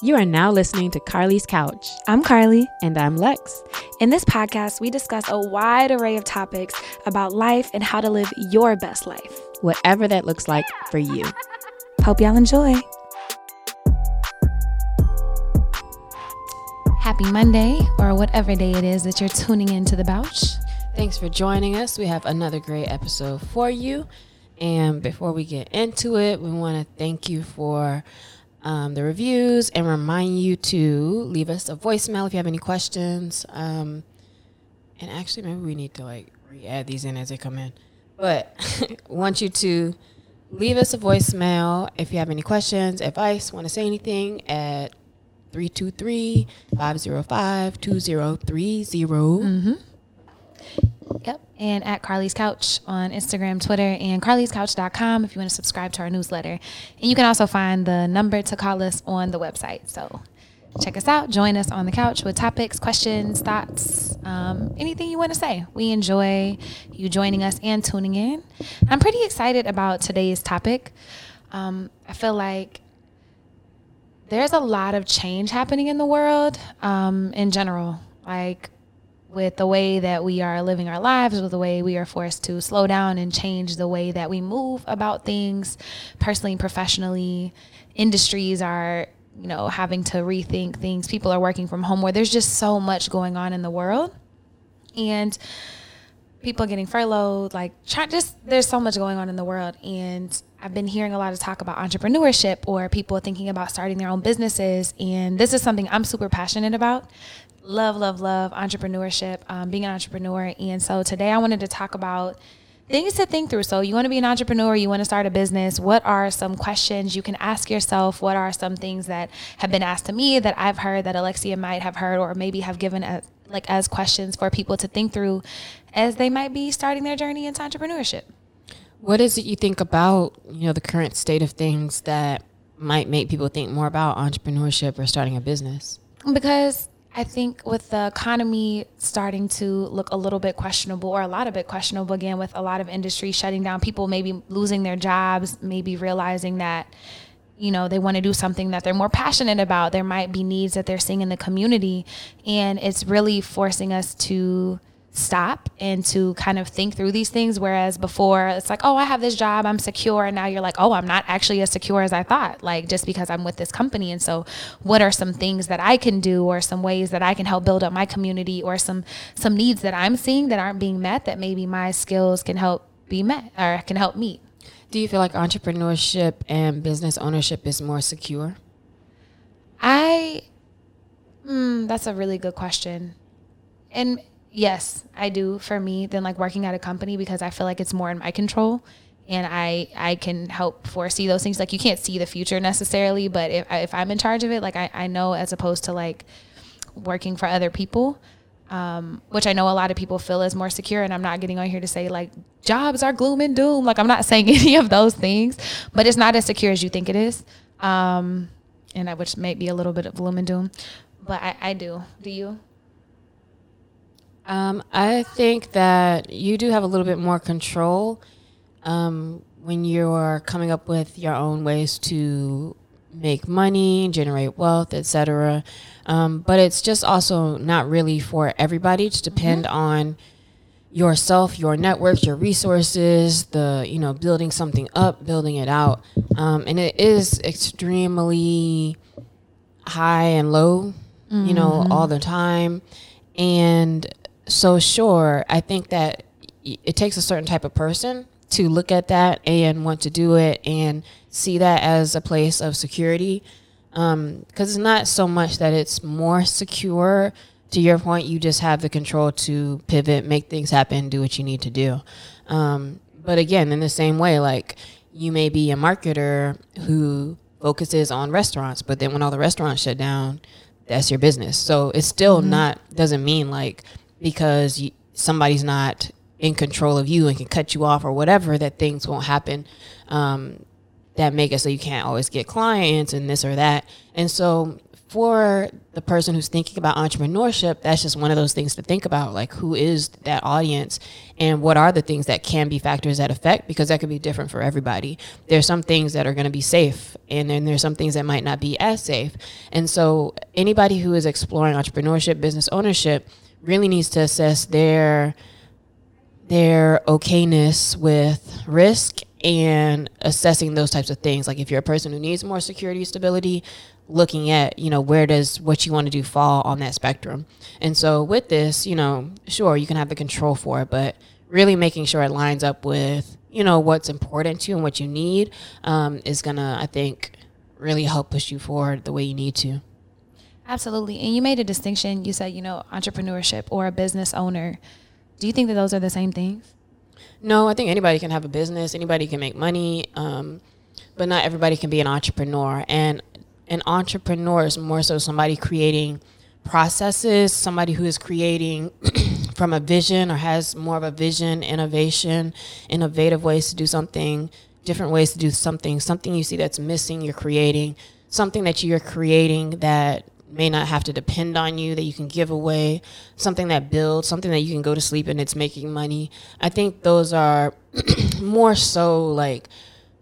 You are now listening to Carlie's Couch. I'm Carlie. And I'm Lex. In this podcast, we discuss a wide array of topics about life and how to live your best life, whatever that looks like for you. Hope y'all enjoy. Happy Monday, or whatever day it is that you're tuning into the Couch. Thanks for joining us. We have another great episode for you. And before we get into it, we want to thank you for um, the reviews and remind you to leave us a voicemail if you have any questions. Um, and actually, maybe we need to like re-add these in as they come in. But want you to leave us a voicemail if you have any questions, advice, want to say anything at 323 505 2030. Yep. And at Carlie's Couch on Instagram, Twitter, and carliescouch.com if you want to subscribe to our newsletter. And you can also find the number to call us on the website. So check us out. Join us on the couch with topics, questions, thoughts, um, anything you want to say. We enjoy you joining us and tuning in. I'm pretty excited about today's topic. Um, I feel like there's a lot of change happening in the world um, in general. Like, with the way that we are living our lives, with the way we are forced to slow down and change the way that we move about things, personally and professionally. Industries are, you know, having to rethink things. People are working from home where there's just so much going on in the world. And people are getting furloughed, like try just there's so much going on in the world. And I've been hearing a lot of talk about entrepreneurship or people thinking about starting their own businesses. And this is something I'm super passionate about love, love, love entrepreneurship, um, being an entrepreneur. And so today I wanted to talk about things to think through. So, you want to be an entrepreneur, you want to start a business. What are some questions you can ask yourself? What are some things that have been asked to me that I've heard that Alexia might have heard or maybe have given as, like as questions for people to think through as they might be starting their journey into entrepreneurship? What is it you think about, you know, the current state of things that might make people think more about entrepreneurship or starting a business? Because I think with the economy starting to look a little bit questionable or a lot of bit questionable again with a lot of industries shutting down, people maybe losing their jobs, maybe realizing that you know they want to do something that they're more passionate about. There might be needs that they're seeing in the community and it's really forcing us to stop and to kind of think through these things. Whereas before, it's like, oh, I have this job, I'm secure. And now you're like, oh, I'm not actually as secure as I thought, like just because I'm with this company. And so, what are some things that I can do, or some ways that I can help build up my community, or some some needs that I'm seeing that aren't being met that maybe my skills can help be met or can help meet. Do you feel like entrepreneurship and business ownership is more secure? I, mm, that's a really good question. And yes, I do for me than like working at a company because I feel like it's more in my control and I I can help foresee those things. Like you can't see the future necessarily, but if if I'm in charge of it, like I, I know as opposed to like working for other people, um, which I know a lot of people feel is more secure. And I'm not getting on here to say like jobs are gloom and doom. Like I'm not saying any of those things, but it's not as secure as you think it is. Um, and I, which may be a little bit of gloom and doom, but I, I do. Do you? Um, I think that you do have a little bit more control um, when you're coming up with your own ways to make money, generate wealth, etc. Um, but it's just also not really for everybody. to depend mm-hmm. on yourself, your networks, your resources, the you know building something up, building it out, um, and it is extremely high and low, mm-hmm. you know, all mm-hmm. the time, and so sure, I think that it takes a certain type of person to look at that and want to do it and see that as a place of security. Because um, it's not so much that it's more secure. To your point, you just have the control to pivot, make things happen, do what you need to do. Um, but again, in the same way, like you may be a marketer who focuses on restaurants, but then when all the restaurants shut down, that's your business. So it's still mm-hmm. not doesn't mean like because you, somebody's not in control of you and can cut you off or whatever that things won't happen um, that make it so you can't always get clients and this or that and so for the person who's thinking about entrepreneurship, that's just one of those things to think about. Like, who is that audience, and what are the things that can be factors that affect? Because that could be different for everybody. There's some things that are going to be safe, and then there's some things that might not be as safe. And so, anybody who is exploring entrepreneurship, business ownership, really needs to assess their their okayness with risk and assessing those types of things. Like if you're a person who needs more security stability, looking at, you know, where does what you want to do fall on that spectrum. And so with this, you know, sure, you can have the control for it, but really making sure it lines up with, you know, what's important to you and what you need um, is to, I think, really help push you forward the way you need to. Absolutely. And you made a distinction. You said, you know, entrepreneurship or a business owner. Do you think that those are the same things? No, I think anybody can have a business, anybody can make money, um, but not everybody can be an entrepreneur. And an entrepreneur is more so somebody creating processes, somebody who is creating from a vision or has more of a vision, innovation, innovative ways to do something, different ways to do something, something you see that's missing, you're creating, something that you're creating that may not have to depend on you, that you can give away, something that builds, something that you can go to sleep and it's making money. I think those are more so like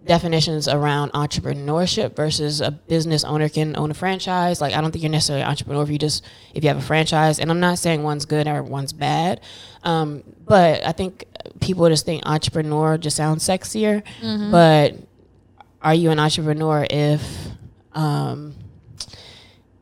definitions around entrepreneurship versus a business owner can own a franchise. Like I don't think you're necessarily an entrepreneur if you just if you have a franchise. And I'm not saying one's good or one's bad, um, but I think people just think entrepreneur just sounds sexier. Mm-hmm. But are you an entrepreneur if um,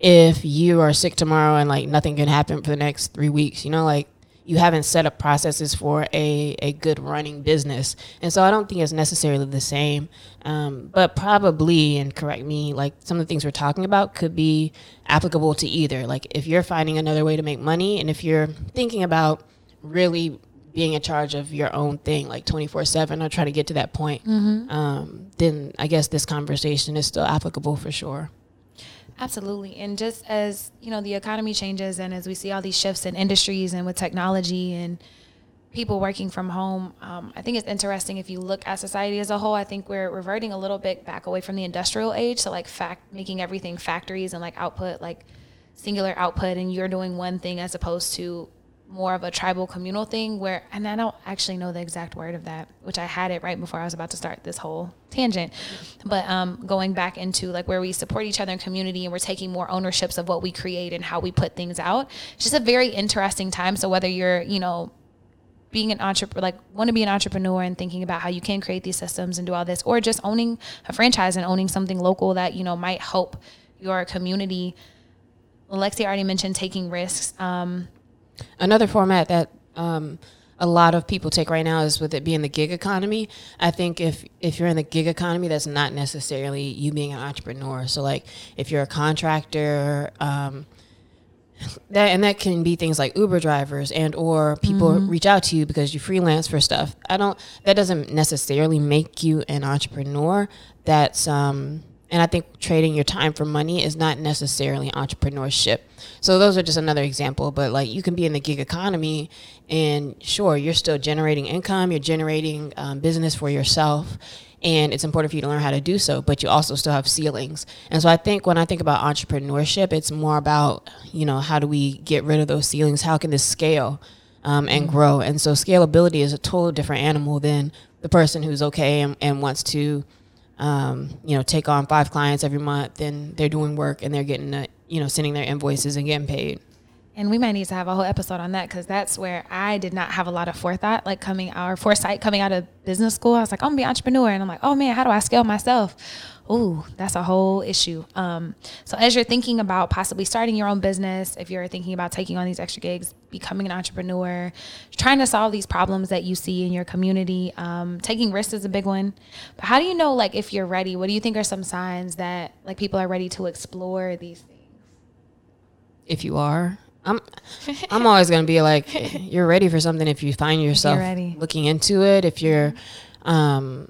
if you are sick tomorrow and like nothing can happen for the next three weeks, you know, like you haven't set up processes for a, a good running business. And so I don't think it's necessarily the same. Um, but probably, and correct me, like some of the things we're talking about could be applicable to either. Like if you're finding another way to make money and if you're thinking about really being in charge of your own thing like 24 7 or trying to get to that point, mm-hmm. um, then I guess this conversation is still applicable for sure. Absolutely. And just as, you know, the economy changes and as we see all these shifts in industries and with technology and people working from home, um, I think it's interesting if you look at society as a whole, I think we're reverting a little bit back away from the industrial age. So like fact making everything factories and like output, like singular output and you're doing one thing as opposed to more of a tribal communal thing where and I don't actually know the exact word of that, which I had it right before I was about to start this whole tangent. But um, going back into like where we support each other in community and we're taking more ownerships of what we create and how we put things out. It's just a very interesting time. So whether you're, you know, being an entrepreneur, like want to be an entrepreneur and thinking about how you can create these systems and do all this, or just owning a franchise and owning something local that, you know, might help your community. Alexia already mentioned taking risks. Um, Another format that um, a lot of people take right now is with it being the gig economy. I think if if you're in the gig economy, that's not necessarily you being an entrepreneur. So like if you're a contractor, um, that and that can be things like Uber drivers and or people mm-hmm. reach out to you because you freelance for stuff. I don't. That doesn't necessarily make you an entrepreneur. That's um, and I think trading your time for money is not necessarily entrepreneurship. So those are just another example. But like you can be in the gig economy, and sure, you're still generating income, you're generating um, business for yourself, and it's important for you to learn how to do so. But you also still have ceilings. And so I think when I think about entrepreneurship, it's more about you know how do we get rid of those ceilings? How can this scale um, and mm-hmm. grow? And so scalability is a total different animal than the person who's okay and, and wants to um, you know, take on five clients every month and they're doing work and they're getting, a, you know, sending their invoices and getting paid. And we might need to have a whole episode on that because that's where I did not have a lot of forethought, like coming our foresight coming out of business school. I was like, I'm gonna be entrepreneur, and I'm like, oh man, how do I scale myself? Ooh, that's a whole issue. Um, so as you're thinking about possibly starting your own business, if you're thinking about taking on these extra gigs, becoming an entrepreneur, trying to solve these problems that you see in your community, um, taking risks is a big one. But how do you know, like, if you're ready? What do you think are some signs that like people are ready to explore these things? If you are, I'm I'm always gonna be like you're ready for something if you find yourself looking into it. If you're um,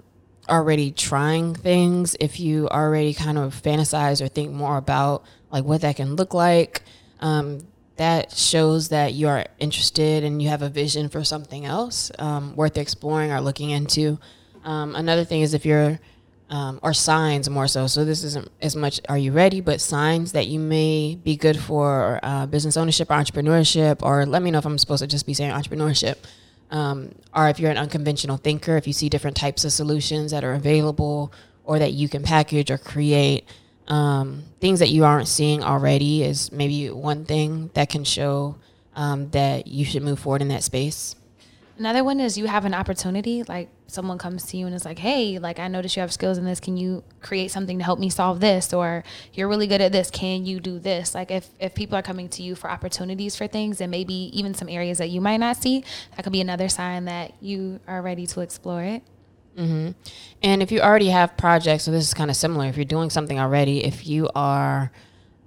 already trying things, if you already kind of fantasize or think more about like what that can look like, um, that shows that you are interested and you have a vision for something else um, worth exploring or looking into. Um, another thing is if you're um, or signs more so. So this isn't as much are you ready, but signs that you may be good for uh, business ownership or entrepreneurship, or let me know if I'm supposed to just be saying entrepreneurship. Um, or if you're an unconventional thinker, if you see different types of solutions that are available or that you can package or create, um, things that you aren't seeing already is maybe one thing that can show um, that you should move forward in that space. Another one is you have an opportunity, like someone comes to you and is like, "Hey, like I noticed you have skills in this. Can you create something to help me solve this? Or you're really good at this. Can you do this?" Like if if people are coming to you for opportunities for things and maybe even some areas that you might not see, that could be another sign that you are ready to explore it. Mm-hmm. And if you already have projects, so this is kind of similar. If you're doing something already, if you are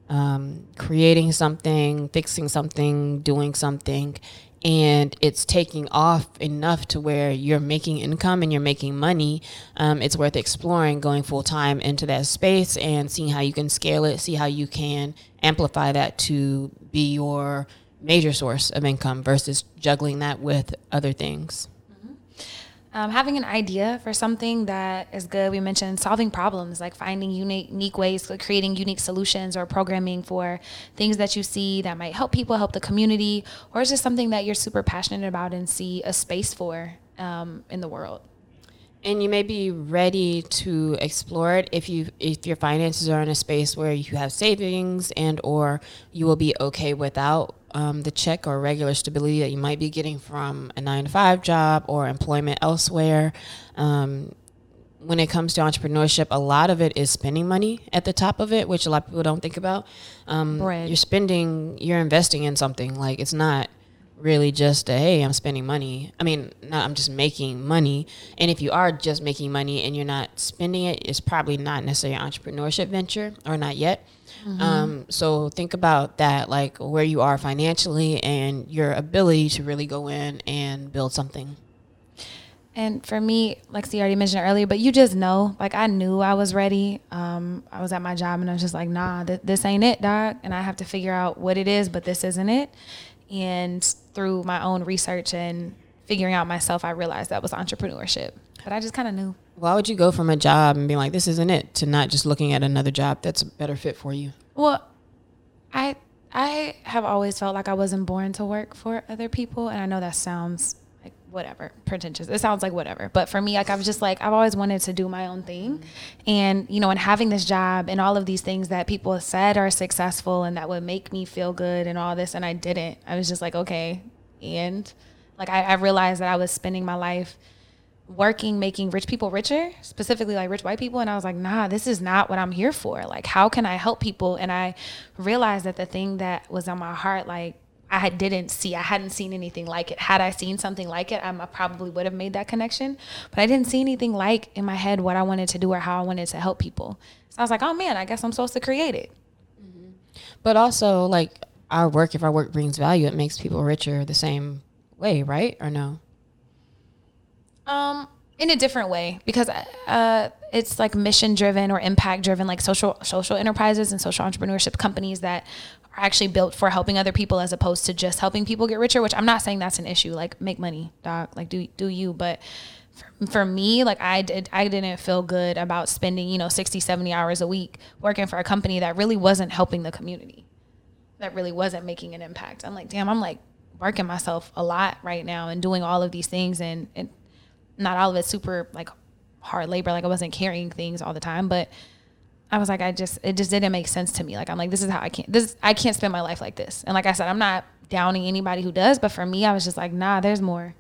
um, creating something, fixing something, doing something, and it's taking off enough to where you're making income and you're making money, um, it's worth exploring going full time into that space and seeing how you can scale it, see how you can amplify that to be your major source of income versus juggling that with other things. Um, having an idea for something that is good. We mentioned solving problems, like finding unique, unique ways, creating unique solutions or programming for things that you see that might help people, help the community, or is just something that you're super passionate about and see a space for um, in the world. And you may be ready to explore it if you if your finances are in a space where you have savings and or you will be okay without um, the check or regular stability that you might be getting from a nine to five job or employment elsewhere. Um, when it comes to entrepreneurship, a lot of it is spending money at the top of it, which a lot of people don't think about. Um, you're spending, you're investing in something. Like it's not really just a, hey, I'm spending money. I mean, not, I'm just making money. And if you are just making money and you're not spending it, it's probably not necessarily an entrepreneurship venture or not yet. Mm-hmm. Um, so think about that, like where you are financially and your ability to really go in and build something. And for me, like she already mentioned earlier, but you just know, like I knew I was ready. Um, I was at my job and I was just like, nah, th- this ain't it, doc. And I have to figure out what it is, but this isn't it. And through my own research and figuring out myself, I realized that was entrepreneurship. But I just kind of knew. Why would you go from a job and be like, this isn't it, to not just looking at another job that's a better fit for you? Well, I I have always felt like I wasn't born to work for other people, and I know that sounds like whatever pretentious. It sounds like whatever, but for me, like I was just like I've always wanted to do my own thing, mm-hmm. and you know, and having this job and all of these things that people said are successful and that would make me feel good and all this, and I didn't. I was just like, okay, and like I, I realized that I was spending my life working making rich people richer specifically like rich white people and i was like nah this is not what i'm here for. Like how can i help people? And i realized that the thing that was on my heart like i didn't see i hadn't seen anything like it. Had i seen something like it i probably would have made that connection but i didn't see anything like in my head what i wanted to do or how i wanted to help people. So i was like oh man i guess i'm supposed to create it. Mm-hmm. but also like our work if our work brings value it makes people richer the same way right? Or no um, in a different way because uh, it's like mission driven or impact driven, like social social enterprises and social entrepreneurship companies that are actually built for helping other people as opposed to just helping people get richer. Which I'm not saying that's an issue. Like make money, doc. Like do do you? But for, for me, like I did, I didn't feel good about spending you know 60, 70 hours a week working for a company that really wasn't helping the community, that really wasn't making an impact. I'm like, damn, I'm like working myself a lot right now and doing all of these things and, and not all of it super like hard labor. Like I wasn't carrying things all the time, but I was like, I just it just didn't make sense to me. Like I'm like, this is how I can't this I can't spend my life like this. And like I said, I'm not downing anybody who does, but for me, I was just like, nah, there's more.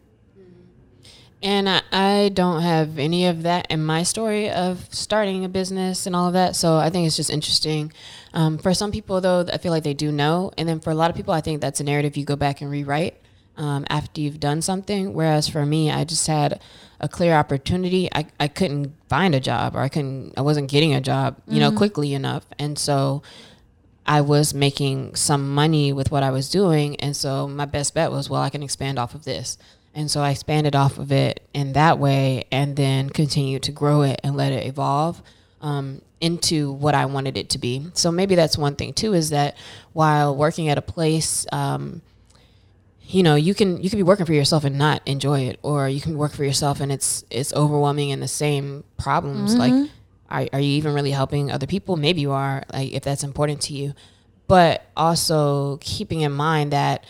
And I, I, don't have any of that in my story of starting a business and all of that. So I think it's just interesting. Um, for some people, though, I feel like they do know. And then for a lot of people, I think that's a narrative you go back and rewrite um, after you've done something. Whereas for me, I just had a clear opportunity. I, I couldn't find a job or I couldn't, I wasn't getting a job, you mm-hmm. know, quickly enough. And so I was making some money with what I was doing. And so my best bet was, well, I can expand off of this. And so I expanded off of it in that way and then continued to grow it and let it evolve um, into what I wanted it to be. So maybe that's one thing too is that while working at a place, um, you know you can you can be working for yourself and not enjoy it or you can work for yourself and it's it's overwhelming and the same problems mm-hmm. like are, are you even really helping other people? Maybe you are, like if that's important to you. But also keeping in mind that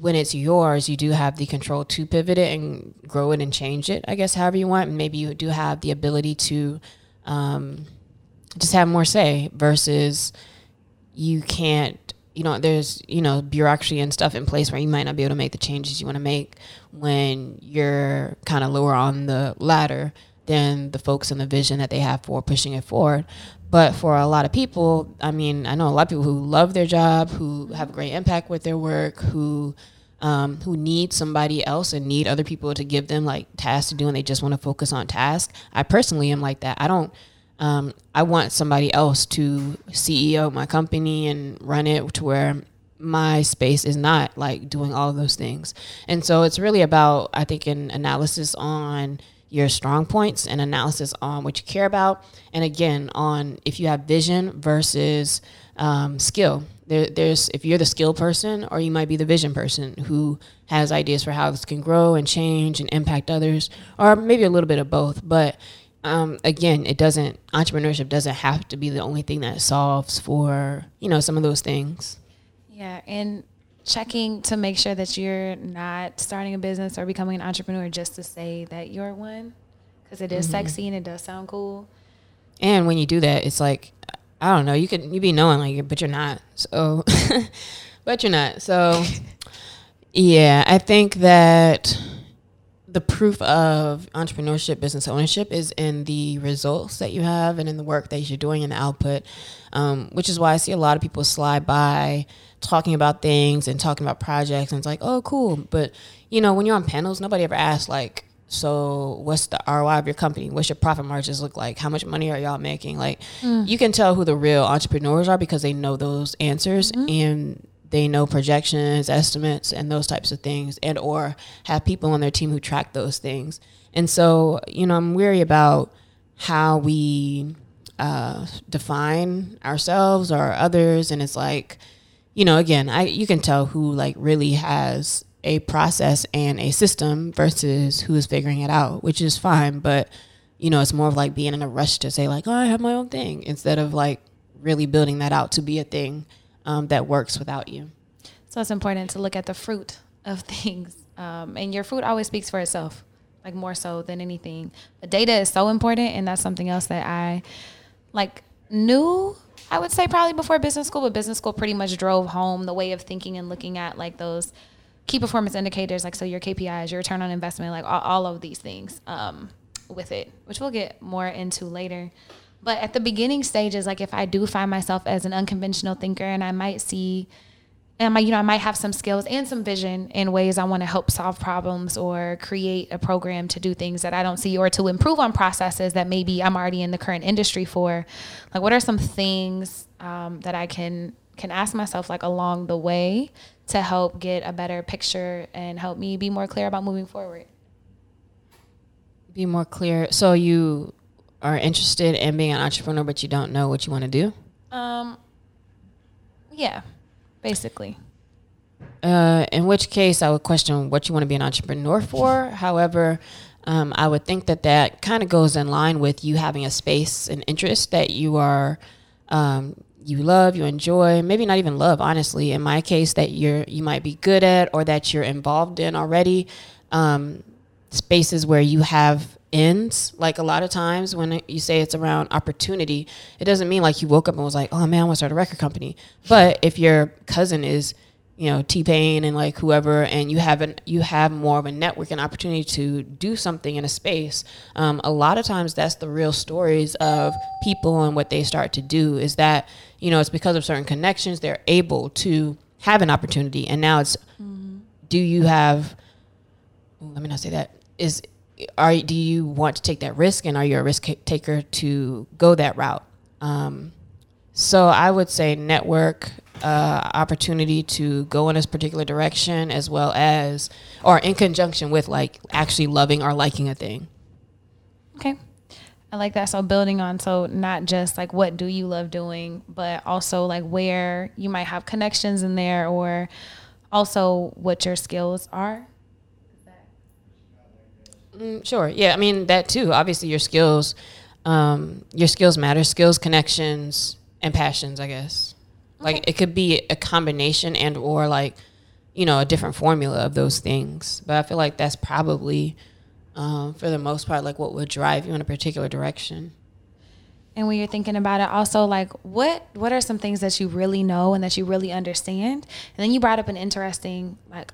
when it's yours, you do have the control to pivot it and grow it and change it, I guess, however you want. Maybe you do have the ability to um, just have more say versus you can't, you know, there's, you know, bureaucracy and stuff in place where you might not be able to make the changes you want to make when you're kind of lower on the ladder than the folks and the vision that they have for pushing it forward. But for a lot of people, I mean, I know a lot of people who love their job, who have great impact with their work, who um, who need somebody else and need other people to give them like tasks to do, and they just want to focus on tasks. I personally am like that. I don't. Um, I want somebody else to CEO my company and run it to where my space is not like doing all of those things. And so it's really about I think an analysis on your strong points and analysis on what you care about. And again, on if you have vision versus um, skill. There, there's if you're the skill person, or you might be the vision person who has ideas for how this can grow and change and impact others, or maybe a little bit of both. But um, again, it doesn't entrepreneurship doesn't have to be the only thing that solves for you know some of those things. Yeah, and checking to make sure that you're not starting a business or becoming an entrepreneur just to say that you're one because it is mm-hmm. sexy and it does sound cool. And when you do that, it's like I don't know, you could you be knowing like but you're not. So but you're not. So yeah, I think that the proof of entrepreneurship, business ownership is in the results that you have and in the work that you're doing and the output, um, which is why I see a lot of people slide by talking about things and talking about projects and it's like, oh, cool. But, you know, when you're on panels, nobody ever asks, like, so what's the ROI of your company? What's your profit margins look like? How much money are y'all making? Like, mm. you can tell who the real entrepreneurs are because they know those answers mm-hmm. and they know projections, estimates, and those types of things, and or have people on their team who track those things. And so, you know, I'm weary about how we uh, define ourselves or others, and it's like, you know, again, I you can tell who like really has a process and a system versus who is figuring it out, which is fine, but you know, it's more of like being in a rush to say like, oh, I have my own thing, instead of like really building that out to be a thing um, that works without you. So it's important to look at the fruit of things, um, and your fruit always speaks for itself, like more so than anything. But data is so important, and that's something else that I like knew. I would say probably before business school, but business school pretty much drove home the way of thinking and looking at like those key performance indicators, like so your KPIs, your return on investment, like all, all of these things um, with it, which we'll get more into later. But at the beginning stages, like if I do find myself as an unconventional thinker and I might see and I, you know, I might have some skills and some vision in ways I want to help solve problems or create a program to do things that I don't see or to improve on processes that maybe I'm already in the current industry for. Like, what are some things um, that I can can ask myself like along the way to help get a better picture and help me be more clear about moving forward? Be more clear. So you are interested in being an entrepreneur, but you don't know what you want to do? Um, yeah, basically. Uh, in which case, I would question what you want to be an entrepreneur for. However, um, I would think that that kind of goes in line with you having a space and interest that you are, um, you love, you enjoy, maybe not even love, honestly. In my case, that you're you might be good at or that you're involved in already. Um, spaces where you have ends. Like a lot of times when you say it's around opportunity, it doesn't mean like you woke up and was like, oh man, I want to start a record company. But if your cousin is, you know, T Pain and like whoever, and you have an, you have more of a network and opportunity to do something in a space. Um, a lot of times, that's the real stories of people and what they start to do. Is that you know it's because of certain connections they're able to have an opportunity, and now it's mm-hmm. do you have? Let me not say that. Is are do you want to take that risk and are you a risk taker to go that route? Um, so i would say network uh, opportunity to go in this particular direction as well as or in conjunction with like actually loving or liking a thing. Okay. I like that. So building on so not just like what do you love doing but also like where you might have connections in there or also what your skills are Mm, sure. Yeah. I mean that too. Obviously, your skills um, your skills matter, skills, connections, and passions. I guess okay. like it could be a combination and or like you know a different formula of those things. But I feel like that's probably um, for the most part like what would drive you in a particular direction and when you're thinking about it also like what what are some things that you really know and that you really understand and then you brought up an interesting like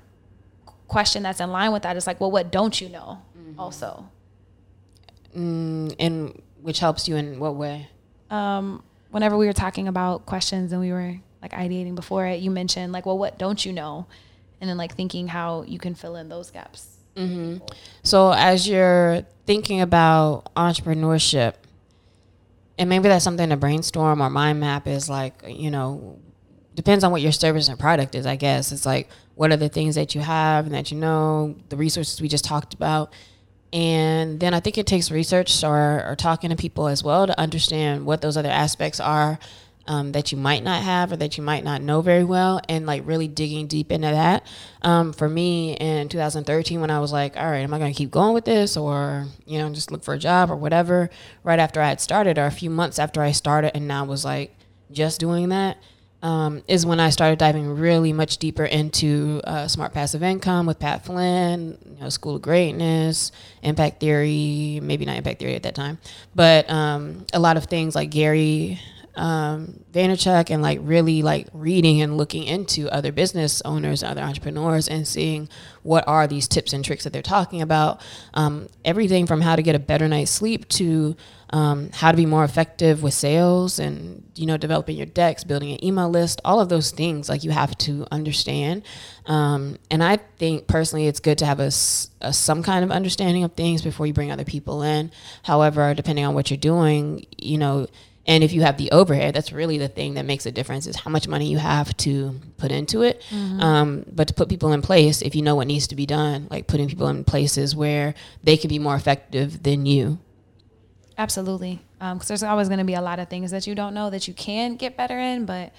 question that's in line with that it's like well what don't you know. Also? Mm, and which helps you in what way? Um whenever we were talking about questions and we were like ideating before it you mentioned like well what don't you know? And then like thinking how you can fill in those gaps. Mm-hmm. so as you're thinking about entrepreneurship and maybe that's something to brainstorm or mind map is like you know depends on what your service and product is i guess. It's like what are the things that you have and that you know the resources we just talked about and then i think it takes research or, or talking to people as well to understand what those other aspects are um, that you might not have or that you might not know very well and like really digging deep into that. Um, for me in 2013 when i was like all right am i going to keep going with this or you know just look for a job or whatever right after i had started or a few months after i started and now was like just doing that um, is when I started diving really much deeper into uh, smart passive income with Pat Flynn, you know, School of Greatness, Impact Theory, maybe not Impact Theory at that time, but um, a lot of things like Gary um, Vaynerchuk and like really like reading and looking into other business owners, other entrepreneurs, and seeing what are these tips and tricks that they're talking about. Um, everything from how to get a better night's sleep to um, how to be more effective with sales and you know developing your decks, building an email list, all of those things like you have to understand. Um, and I think personally, it's good to have a, a some kind of understanding of things before you bring other people in. However, depending on what you're doing, you know and if you have the overhead, that's really the thing that makes a difference is how much money you have to put into it. Mm-hmm. Um, but to put people in place, if you know what needs to be done, like putting people in places where they can be more effective than you. Absolutely. Because um, there's always going to be a lot of things that you don't know that you can get better in, but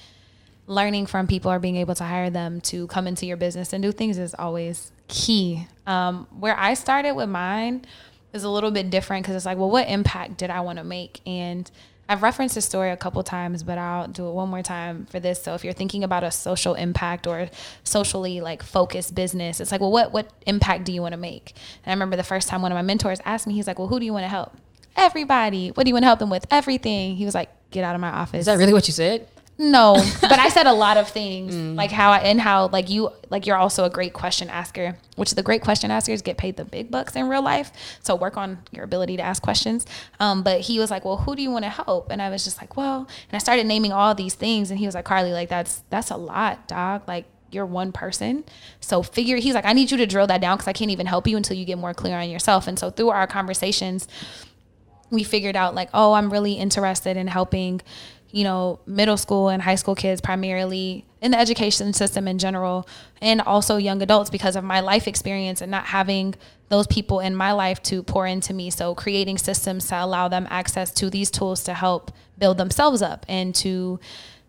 learning from people or being able to hire them to come into your business and do things is always key. Um, where I started with mine is a little bit different because it's like, well, what impact did I want to make? And I've referenced this story a couple times, but I'll do it one more time for this. So if you're thinking about a social impact or socially like focused business, it's like, well, what what impact do you want to make? And I remember the first time one of my mentors asked me, he's like, well, who do you want to help? Everybody. What do you want to help them with? Everything. He was like, get out of my office. Is that really what you said? No, but I said a lot of things mm. like how I, and how like you like you're also a great question asker, which the great question askers get paid the big bucks in real life. So work on your ability to ask questions. Um, but he was like, "Well, who do you want to help?" And I was just like, "Well," and I started naming all these things, and he was like, "Carlie, like that's that's a lot, dog. Like you're one person. So figure he's like, I need you to drill that down because I can't even help you until you get more clear on yourself. And so through our conversations, we figured out like, oh, I'm really interested in helping you know, middle school and high school kids primarily in the education system in general, and also young adults because of my life experience and not having those people in my life to pour into me. So, creating systems to allow them access to these tools to help build themselves up and to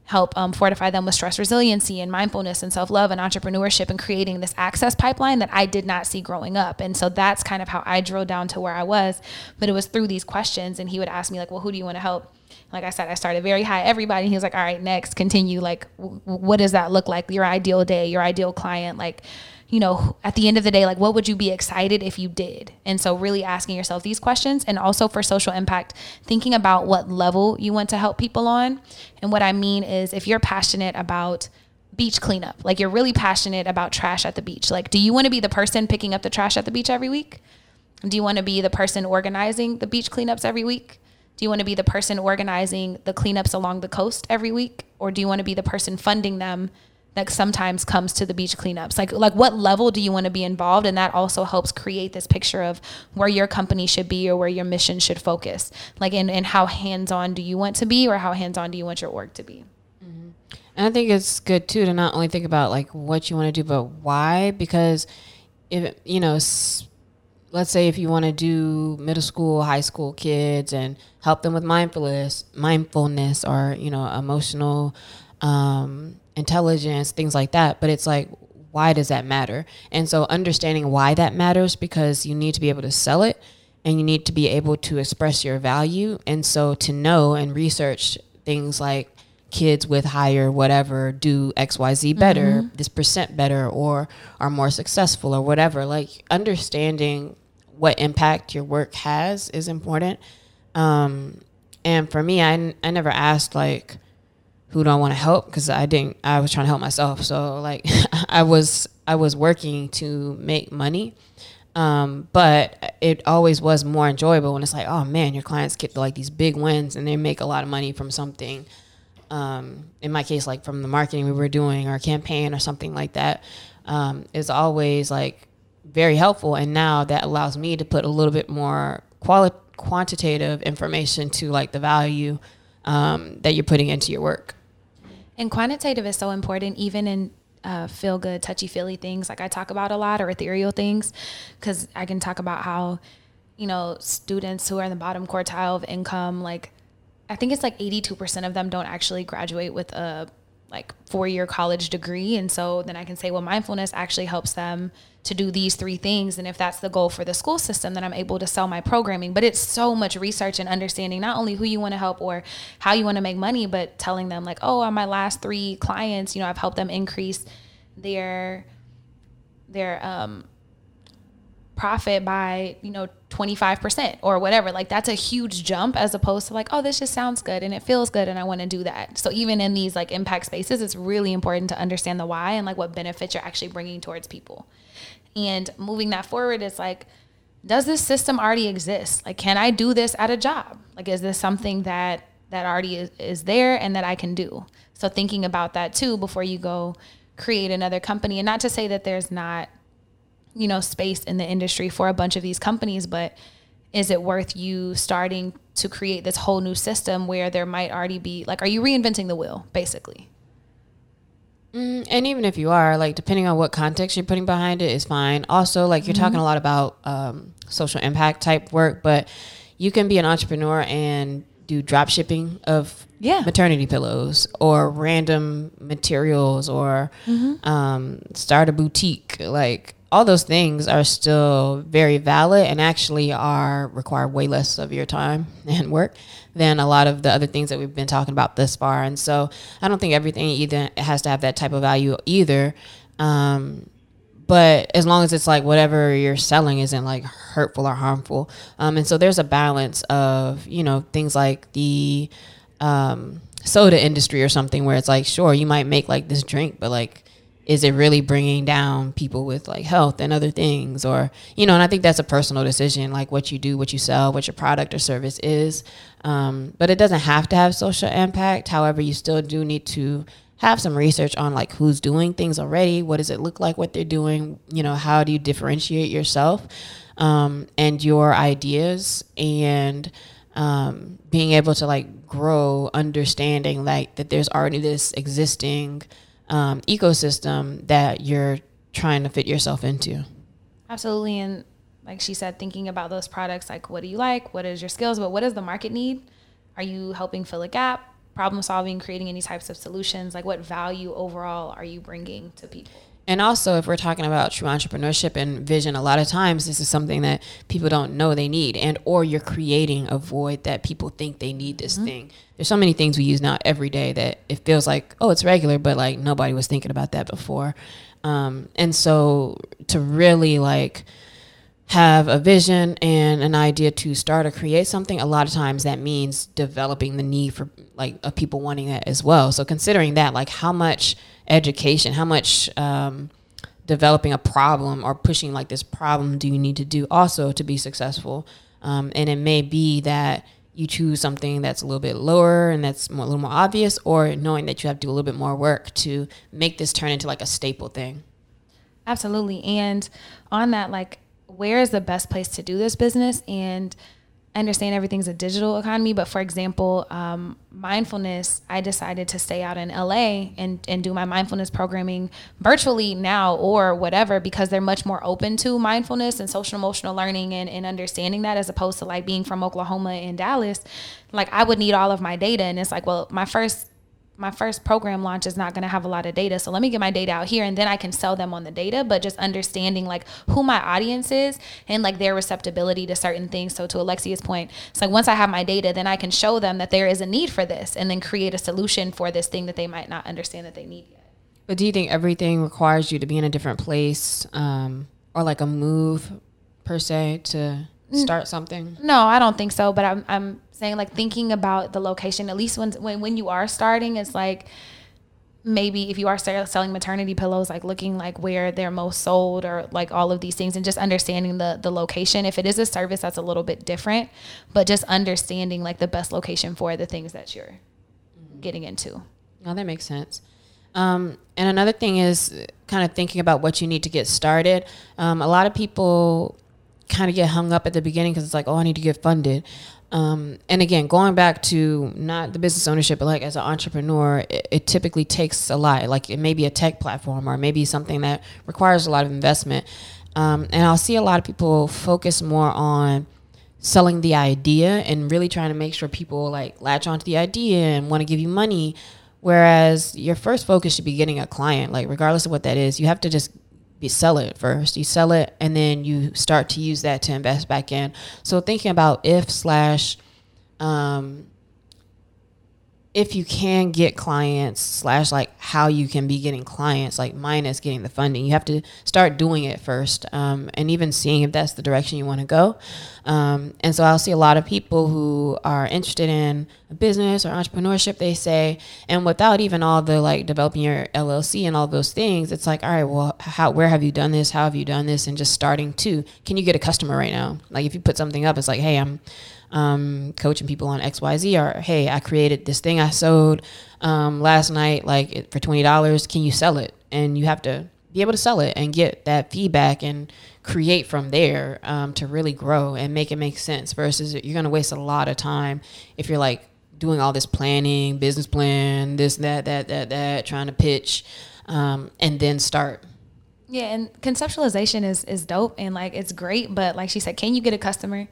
help um, fortify them with stress resiliency and mindfulness and self love and entrepreneurship and creating this access pipeline that I did not see growing up. And so that's kind of how I drilled down to where I was. But it was through these questions, and he would ask me, like, well, who do you want to help? Like I said, I started very high. Everybody, he was like, all right, next, continue. Like, w- what does that look like? Your ideal day, your ideal client, like, you know, at the end of the day, like, what would you be excited if you did? And so, really asking yourself these questions, and also for social impact, thinking about what level you want to help people on. And what I mean is, if you're passionate about beach cleanup, like you're really passionate about trash at the beach, like, do you want to be the person picking up the trash at the beach every week? Do you want to be the person organizing the beach cleanups every week? Do you want to be the person organizing the cleanups along the coast every week? Or do you want to be the person funding them that sometimes comes to the beach cleanups? Like like what level do you want to be involved? And that also helps create this picture of where your company should be or where your mission should focus. Like and, in how hands-on do you want to be or how hands-on do you want your org to be? Mm-hmm. And I think it's good too to not only think about like what you want to do, but why. Because if you know, let's say if you want to do middle school, high school kids and help them with mindfulness, mindfulness or, you know, emotional um, intelligence, things like that. But it's like, why does that matter? And so understanding why that matters because you need to be able to sell it and you need to be able to express your value. And so to know and research things like kids with higher whatever do XYZ better, mm-hmm. this percent better, or are more successful or whatever. Like understanding what impact your work has is important. Um, and for me, I, I never asked like, who do I want to help? Because I didn't. I was trying to help myself. So like, I was I was working to make money, um, but it always was more enjoyable when it's like, oh man, your clients get like these big wins and they make a lot of money from something. Um, in my case, like from the marketing we were doing or campaign or something like that, um, is always like very helpful. And now that allows me to put a little bit more quali- quantitative information to like the value um, that you're putting into your work. And quantitative is so important, even in uh, feel good, touchy feely things like I talk about a lot or ethereal things, because I can talk about how, you know, students who are in the bottom quartile of income, like I think it's like 82% of them don't actually graduate with a like four year college degree. And so then I can say, well, mindfulness actually helps them to do these three things. And if that's the goal for the school system, then I'm able to sell my programming. But it's so much research and understanding not only who you want to help or how you want to make money, but telling them, like, oh, on my last three clients, you know, I've helped them increase their their um profit by, you know, 25% or whatever. Like that's a huge jump as opposed to like, oh, this just sounds good and it feels good and I want to do that. So even in these like impact spaces, it's really important to understand the why and like what benefits you're actually bringing towards people. And moving that forward is like, does this system already exist? Like, can I do this at a job? Like, is this something that that already is, is there and that I can do? So thinking about that too before you go create another company. And not to say that there's not you know, space in the industry for a bunch of these companies, but is it worth you starting to create this whole new system where there might already be like are you reinventing the wheel basically mm, and even if you are like depending on what context you're putting behind it is fine also like you're mm-hmm. talking a lot about um, social impact type work but you can be an entrepreneur and do drop shipping of yeah. maternity pillows or random materials or mm-hmm. um, start a boutique like all those things are still very valid and actually are require way less of your time and work than a lot of the other things that we've been talking about thus far. And so I don't think everything either has to have that type of value either. Um, but as long as it's like whatever you're selling isn't like hurtful or harmful. Um, and so there's a balance of, you know, things like the um, soda industry or something where it's like, sure, you might make like this drink, but like, is it really bringing down people with like health and other things? Or you know and i think that's a personal decision like what you do what you sell what your product or service is. Um, but it doesn't have to have social impact. However you still do need to have some research on like who's doing things already. What does it look like what they're doing? You know how do you differentiate yourself um, and your ideas? And um, being able to like grow understanding like that there's already this existing um, ecosystem that you're trying to fit yourself into. Absolutely. And like she said, thinking about those products, like what do you like? What is your skills? But what does the market need? Are you helping fill a gap? Problem solving, creating any types of solutions? Like what value overall are you bringing to people? And also, if we're talking about true entrepreneurship and vision, a lot of times this is something that people don't know they need, and or you're creating a void that people think they need this mm-hmm. thing. There's so many things we use now every day that it feels like oh it's regular, but like nobody was thinking about that before. Um, and so to really like have a vision and an idea to start or create something, a lot of times that means developing the need for like of people wanting that as well. So considering that, like how much education, how much um, developing a problem or pushing like this problem do you need to do also to be successful? Um, and it may be that you choose something that's a little bit lower and that's more, a little more obvious, or knowing that you have to do a little bit more work to make this turn into like a staple thing. Absolutely. And on that, like where is the best place to do this business and I understand everything's a digital economy, but for example, um, mindfulness, I decided to stay out in LA and, and do my mindfulness programming virtually now or whatever because they're much more open to mindfulness and social emotional learning and, and understanding that as opposed to like being from Oklahoma and Dallas. Like I would need all of my data. And it's like, well, my first my first program launch is not going to have a lot of data. So let me get my data out here and then I can sell them on the data, but just understanding like who my audience is and like their receptibility to certain things. So to Alexia's point, it's like once I have my data, then I can show them that there is a need for this and then create a solution for this thing that they might not understand that they need yet. But do you think everything requires you to be in a different place um, or like a move per se to start something? No, I don't think so. But I'm, I'm saying like thinking about the location, at least when, when, when you are starting, it's like, maybe if you are selling maternity pillows like looking like where they're most sold or like all of these things and just understanding the the location. If it is a service that's a little bit different but just understanding like the best location for the things that you're mm-hmm. getting into. No that makes sense. Um, and another thing is kind of thinking about what you need to get started. Um, a lot of people kind of get hung up at the beginning because it's like oh i need to get funded um, and again, going back to not the business ownership, but like as an entrepreneur, it, it, typically takes a lot. Like it may be a tech platform or maybe something that requires a lot of investment. Um, and I'll see a lot of people focus more on selling the idea and really trying to make sure people like latch onto the idea and want to give you money. Whereas your first focus should be getting a client, like regardless of what that is, you have to just you sell it first. You sell it and then you start to use that to invest back in. So thinking about if slash um, if you can get clients slash like how you can be getting clients like minus getting the funding you have to start doing it first um, and even seeing if that's the direction you want to go. Um, and so i'll see a lot of people who are interested in business or entrepreneurship they say and without even all the like developing your llc and all those things it's like all right well how where have you done this? How have you done this? And just starting to can you get a customer right now? Like if you put something up it's like hey i'm um, coaching people on XYZ or hey, I created this thing I sold um, last night, like for twenty dollars. Can you sell it? And you have to be able to sell it and get that feedback and create from there um, to really grow and make it make sense. Versus you're gonna waste a lot of time if you're like doing all this planning, business plan, this, that, that, that, that, trying to pitch, um, and then start. Yeah, and conceptualization is is dope and like it's great, but like she said, can you get a customer?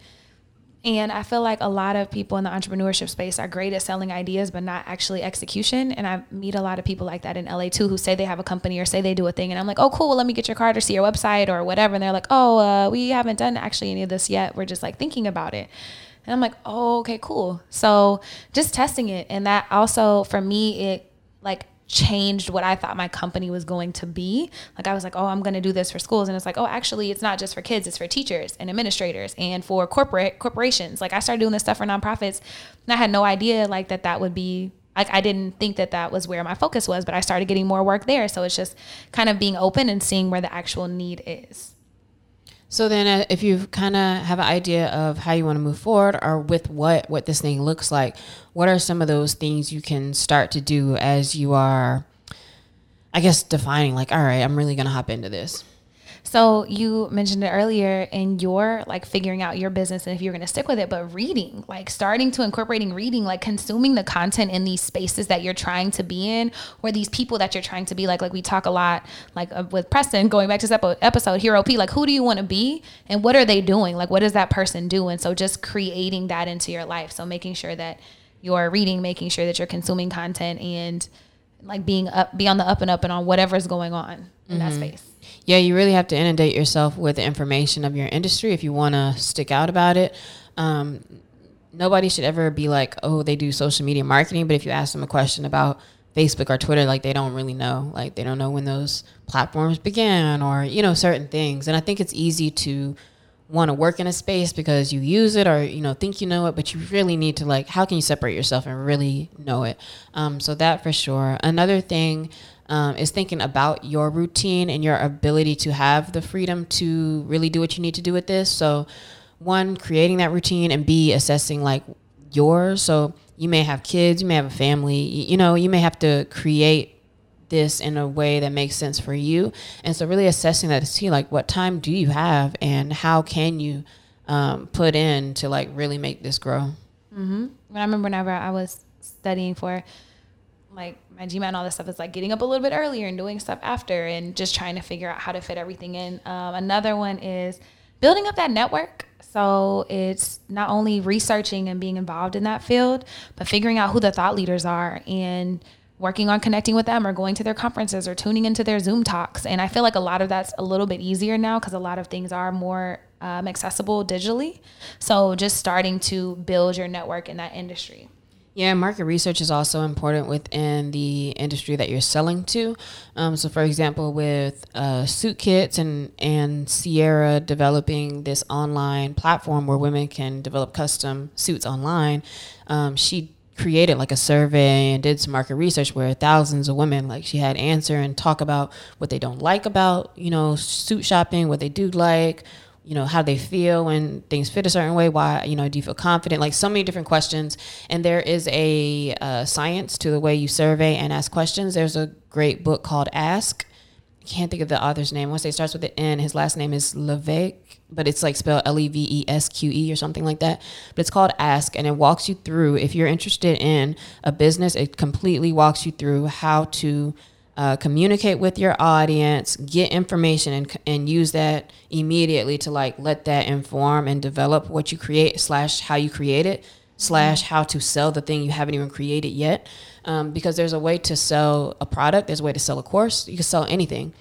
And I feel like a lot of people in the entrepreneurship space are great at selling ideas, but not actually execution. And I meet a lot of people like that in LA too, who say they have a company or say they do a thing. And I'm like, oh, cool, well, let me get your card or see your website or whatever. And they're like, oh, uh, we haven't done actually any of this yet. We're just like thinking about it. And I'm like, oh, okay, cool. So just testing it. And that also, for me, it like changed what I thought my company was going to be. Like I was like, oh, I'm going to do this for schools and it's like, oh, actually it's not just for kids, it's for teachers and administrators and for corporate corporations. Like I started doing this stuff for nonprofits and I had no idea like that that would be like I didn't think that that was where my focus was, but I started getting more work there. So it's just kind of being open and seeing where the actual need is. So then, uh, if you kind of have an idea of how you want to move forward, or with what what this thing looks like, what are some of those things you can start to do as you are, I guess, defining like, all right, I'm really gonna hop into this. So you mentioned it earlier in your like figuring out your business and if you're going to stick with it, but reading, like starting to incorporating reading, like consuming the content in these spaces that you're trying to be in or these people that you're trying to be like, like we talk a lot, like uh, with Preston going back to this episode, Hero P, like who do you want to be and what are they doing? Like, what is that person doing? So just creating that into your life. So making sure that you're reading, making sure that you're consuming content and like being up, be on the up and up and on whatever's going on in mm-hmm. that space. Yeah, you really have to inundate yourself with information of your industry if you want to stick out about it. Um, nobody should ever be like, oh, they do social media marketing. But if you ask them a question about Facebook or Twitter, like they don't really know. Like they don't know when those platforms began or, you know, certain things. And I think it's easy to want to work in a space because you use it or, you know, think you know it, but you really need to like, how can you separate yourself and really know it? Um, so that for sure. Another thing um, is thinking about your routine and your ability to have the freedom to really do what you need to do with this. So, one, creating that routine, and B, assessing like yours. So, you may have kids, you may have a family, you know, you may have to create this in a way that makes sense for you. And so, really assessing that to see like what time do you have and how can you um, put in to like really make this grow. Mm-hmm. I remember whenever I was studying for like my GMAT and all this stuff is like getting up a little bit earlier and doing stuff after and just trying to figure out how to fit everything in. Um, another one is building up that network. So it's not only researching and being involved in that field, but figuring out who the thought leaders are and working on connecting with them or going to their conferences or tuning into their Zoom talks. And I feel like a lot of that's a little bit easier now because a lot of things are more um, accessible digitally. So just starting to build your network in that industry. Yeah, market research is also important within the industry that you're selling to. Um, so, for example, with uh, Suit Kits and and Sierra developing this online platform where women can develop custom suits online, um, she created like a survey and did some market research where thousands of women like she had answer and talk about what they don't like about you know suit shopping, what they do like you know how they feel when things fit a certain way why you know do you feel confident? Like so many different questions. And there is a uh, science to the way you survey and ask questions. There's a great book called ask. I can't think of the author's name. Want it starts with the n his last name is levesque but it's like spelled l-e-v-e-s-q-e or something like that. But it's called ask and it walks you through if you're interested in a business it completely walks you through how to uh, communicate with your audience, get information, and and use that immediately to like let that inform and develop what you create slash how you create it slash how to sell the thing you haven't even created yet. Um, because there's a way to sell a product, there's a way to sell a course. You can sell anything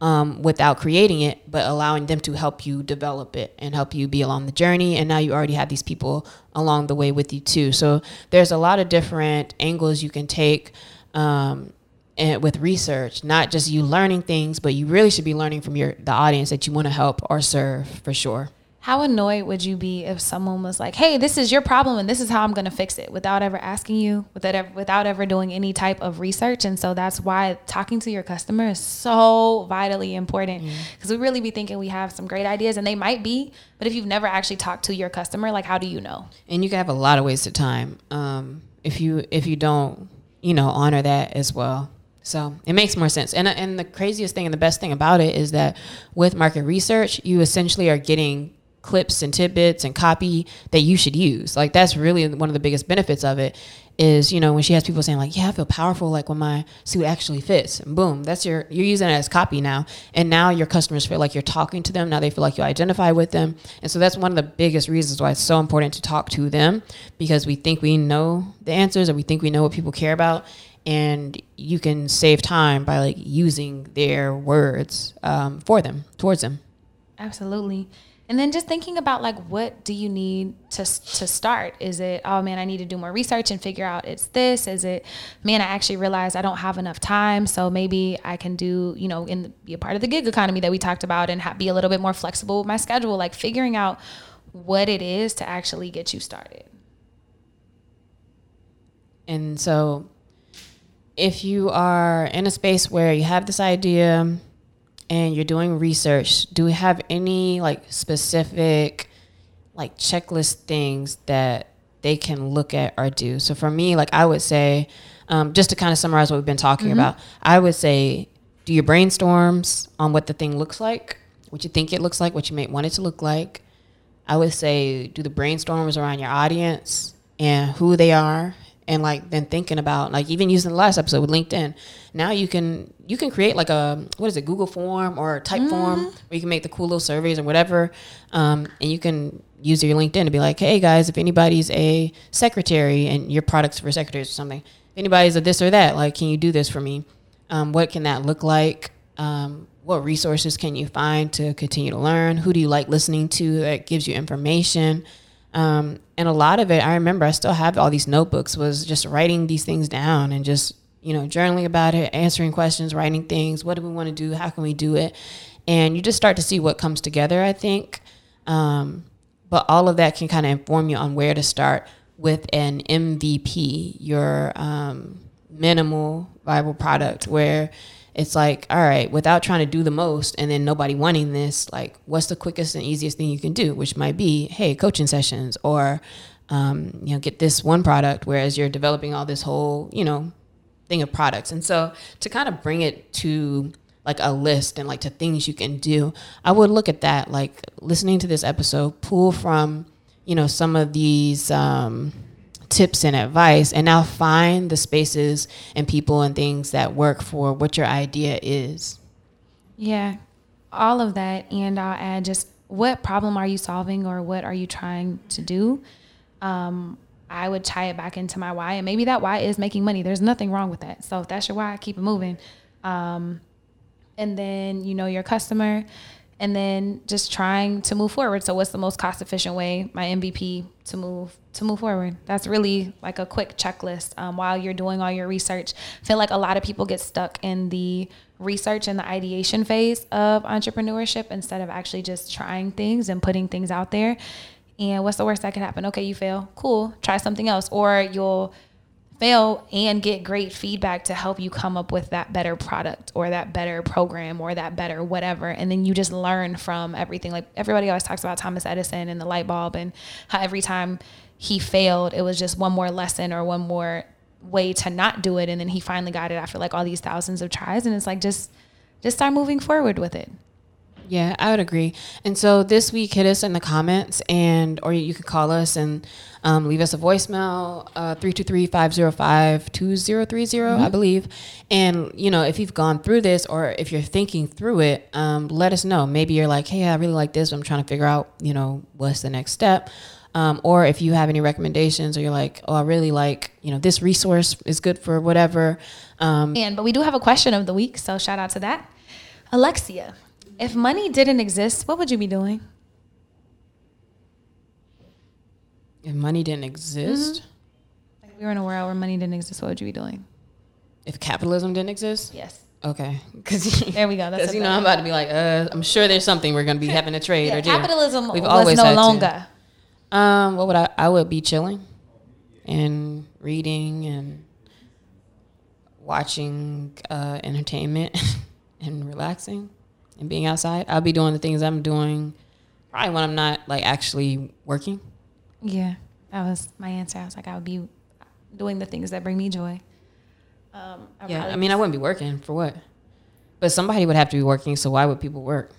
um, without creating it, but allowing them to help you develop it and help you be along the journey. And now you already have these people along the way with you too. So there's a lot of different angles you can take. Um, and with research, not just you learning things, but you really should be learning from your the audience that you want to help or serve for sure. How annoyed would you be if someone was like, "Hey, this is your problem and this is how I'm going to fix it," without ever asking you, without ever, without ever doing any type of research? And so that's why talking to your customer is so vitally important because mm. we really be thinking we have some great ideas and they might be, but if you've never actually talked to your customer, like how do you know? And you can have a lot of wasted time um, if you if you don't you know honor that as well. So it makes more sense. And uh, and the craziest thing and the best thing about it is that with market research, you essentially are getting clips and tidbits and copy that you should use. Like that's really one of the biggest benefits of it is, you know, when she has people saying like, "Yeah, I feel powerful like when my suit actually fits." And boom, that's your you're using it as copy now. And now your customers feel like you're talking to them. Now they feel like you identify with them. And so that's one of the biggest reasons why it's so important to talk to them because we think we know the answers or we think we know what people care about and you can save time by like using their words um, for them towards them. Absolutely. And then just thinking about like what do you need to to start? Is it oh man i need to do more research and figure out it's this? Is it man i actually realized i don't have enough time so maybe i can do you know in be a part of the gig economy that we talked about and ha- be a little bit more flexible with my schedule like figuring out what it is to actually get you started. And so if you are in a space where you have this idea and you're doing research, do we have any like specific like checklist things that they can look at or do? So for me, like I would say, um, just to kind of summarize what we've been talking mm-hmm. about, I would say do your brainstorms on what the thing looks like, what you think it looks like, what you may want it to look like. I would say do the brainstorms around your audience and who they are and like then thinking about like even using the last episode with linkedin. Now you can you can create like a what is it google form or type mm-hmm. form where you can make the cool little surveys or whatever um, and you can use your linkedin to be like hey guys if anybody's a secretary and your products for secretaries or something if anybody's a this or that like can you do this for me? Um, what can that look like? Um, what resources can you find to continue to learn? Who do you like listening to that gives you information um, and a lot of it, I remember I still have all these notebooks, was just writing these things down and just, you know, journaling about it, answering questions, writing things. What do we want to do? How can we do it? And you just start to see what comes together, I think. Um, but all of that can kind of inform you on where to start with an MVP, your um, minimal viable product, where it's like, all right, without trying to do the most and then nobody wanting this, like, what's the quickest and easiest thing you can do? Which might be, hey, coaching sessions or, um, you know, get this one product, whereas you're developing all this whole, you know, thing of products. And so to kind of bring it to like a list and like to things you can do, I would look at that, like listening to this episode, pull from, you know, some of these, um, tips and advice and now find the spaces and people and things that work for what your idea is. Yeah, all of that. And I'll add just what problem are you solving or what are you trying to do? Um, I would tie it back into my why. And maybe that why is making money. There's nothing wrong with that. So if that's your why, keep it moving. Um, and then you know your customer and then just trying to move forward. So what's the most cost efficient way, my MVP, to move to move forward? That's really like a quick checklist um, while you're doing all your research. I feel like a lot of people get stuck in the research and the ideation phase of entrepreneurship instead of actually just trying things and putting things out there. And what's the worst that could happen? Okay, you fail. Cool. Try something else. Or you'll fail and get great feedback to help you come up with that better product or that better program or that better whatever. And then you just learn from everything. Like everybody always talks about Thomas Edison and the light bulb and how every time he failed, it was just one more lesson or one more way to not do it. And then he finally got it after like all these thousands of tries. And it's like just just start moving forward with it. Yeah, I would agree. And so this week, hit us in the comments, and or you could call us and um, leave us a voicemail, uh, 323-505-2030, I believe. And, you know, if you've gone through this or if you're thinking through it, um, let us know. Maybe you're like, hey, I really like this. I'm trying to figure out, you know, what's the next step. Um, or if you have any recommendations or you're like, oh, I really like, you know, this resource is good for whatever. Um, And but we do have a question of the week, so shout out to that. Alexia, if money didn't exist, what would you be doing? if money didn't exist, Like we were in a world where money didn't exist, what would you be doing? if capitalism didn't exist, Yes. Okay, because There we go. That's Because you know I'm about to be like, uh, I'm sure there's something we're gonna be having to trade Yeah, or do. capitalism We've was always no to. longer. Um, what would I? I would be chilling, and reading and watching uh, entertainment and relaxing and being outside. I'll be doing the things I'm doing, probably when I'm not like actually working. Yeah, that was my answer. I was like, I would be doing the things that bring me joy. Um, I'd Yeah, I mean, I wouldn't be working for what? But somebody would have to be working. So why would people work?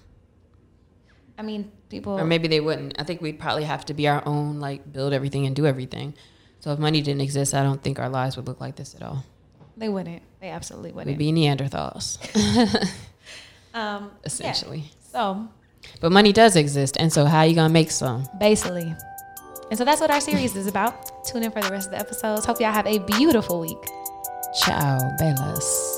I mean, people. or maybe they wouldn't. I think we'd probably have to be our own, like build everything and do everything. So if money didn't exist, I don't think our lives would look like this at all. they wouldn't. They absolutely wouldn't. We'd be Neanderthals, um, essentially. yeah. So But money does exist, and so how are you gonna make some? basically, and so that's what our series is about. Tune in for the rest of the episodes. Hope y'all have a beautiful week. Ciao, bellas.